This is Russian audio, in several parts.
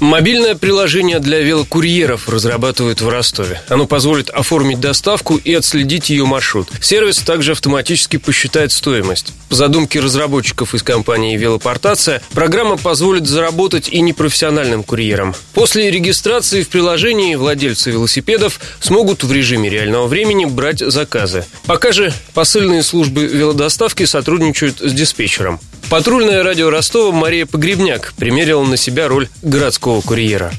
Мобильное приложение для велокурьеров разрабатывают в Ростове. Оно позволит оформить доставку и отследить ее маршрут. Сервис также автоматически посчитает стоимость. По задумке разработчиков из компании «Велопортация», программа позволит заработать и непрофессиональным курьерам. После регистрации в приложении владельцы велосипедов смогут в режиме реального времени брать заказы. Пока же посыльные службы велодоставки сотрудничают с диспетчером. Патрульное радио Ростова Мария Погребняк примерила на себя роль городского курьера.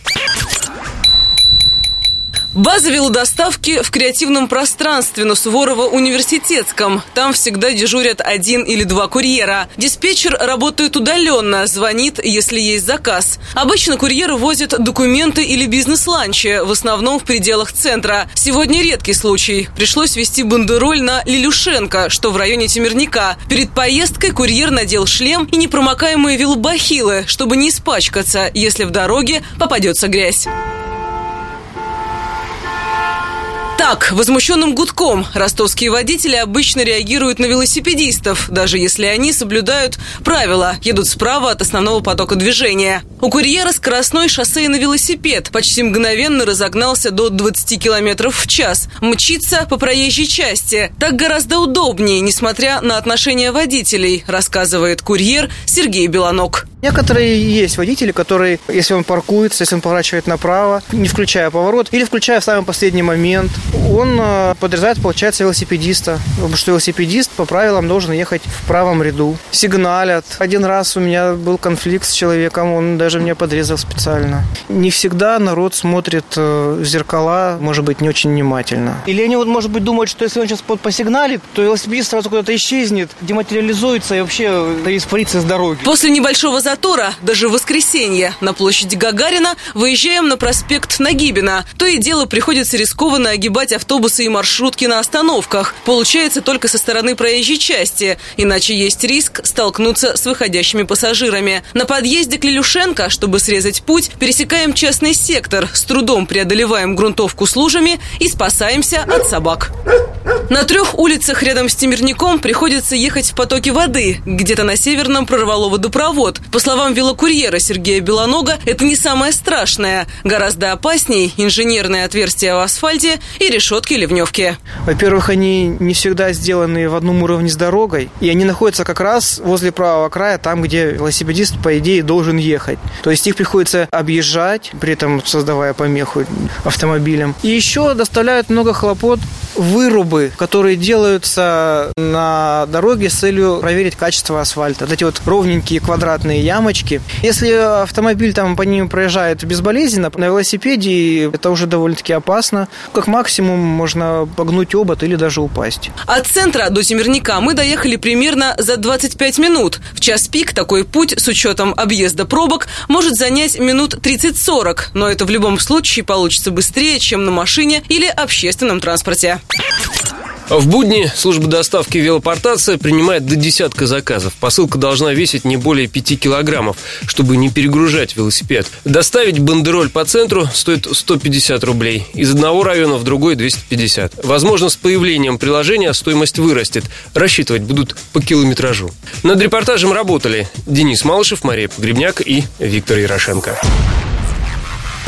База велодоставки в креативном пространстве на Суворова-Университетском. Там всегда дежурят один или два курьера. Диспетчер работает удаленно, звонит, если есть заказ. Обычно курьеры возят документы или бизнес-ланчи, в основном в пределах центра. Сегодня редкий случай. Пришлось вести бандероль на Лилюшенко, что в районе Темирника. Перед поездкой курьер надел шлем и непромокаемые велобахилы, чтобы не испачкаться, если в дороге попадется грязь. Так, возмущенным гудком ростовские водители обычно реагируют на велосипедистов, даже если они соблюдают правила, едут справа от основного потока движения. У курьера скоростной шоссейный велосипед почти мгновенно разогнался до 20 км в час. Мчится по проезжей части. Так гораздо удобнее, несмотря на отношения водителей, рассказывает курьер Сергей Белонок. Некоторые есть водители, которые, если он паркуется, если он поворачивает направо, не включая поворот, или включая в самый последний момент, он э, подрезает, получается, велосипедиста. Потому что велосипедист по правилам должен ехать в правом ряду. Сигналят. Один раз у меня был конфликт с человеком, он даже меня подрезал специально. Не всегда народ смотрит э, в зеркала, может быть, не очень внимательно. Или они, вот, может быть, думают, что если он сейчас посигналит, то велосипедист сразу куда-то исчезнет, дематериализуется и вообще испарится с дороги. После небольшого затора, даже в воскресенье, на площади Гагарина выезжаем на проспект Нагибина. То и дело приходится рискованно огибать автобусы и маршрутки на остановках. Получается только со стороны проезжей части, иначе есть риск столкнуться с выходящими пассажирами. На подъезде к Лилюшенко, чтобы срезать путь, пересекаем частный сектор, с трудом преодолеваем грунтовку с лужами и спасаемся от собак. На трех улицах рядом с Темирником приходится ехать в потоке воды. Где-то на северном прорвало водопровод. По словам велокурьера Сергея Белонога, это не самое страшное. Гораздо опаснее инженерные отверстия в асфальте и решетки ливневки. Во-первых, они не всегда сделаны в одном уровне с дорогой, и они находятся как раз возле правого края, там, где велосипедист, по идее, должен ехать. То есть их приходится объезжать, при этом создавая помеху автомобилям. И еще доставляют много хлопот вырубы, которые делаются на дороге с целью проверить качество асфальта. Вот эти вот ровненькие квадратные ямочки. Если автомобиль там по ним проезжает безболезненно, на велосипеде это уже довольно-таки опасно. Как максимум можно погнуть обод или даже упасть. От центра до Темирника мы доехали примерно за 25 минут. В час пик такой путь с учетом объезда пробок может занять минут 30-40, но это в любом случае получится быстрее, чем на машине или общественном транспорте. В будни служба доставки велопортация принимает до десятка заказов. Посылка должна весить не более 5 килограммов, чтобы не перегружать велосипед. Доставить бандероль по центру стоит 150 рублей. Из одного района в другой 250. Возможно, с появлением приложения стоимость вырастет. Рассчитывать будут по километражу. Над репортажем работали Денис Малышев, Мария Погребняк и Виктор Ярошенко.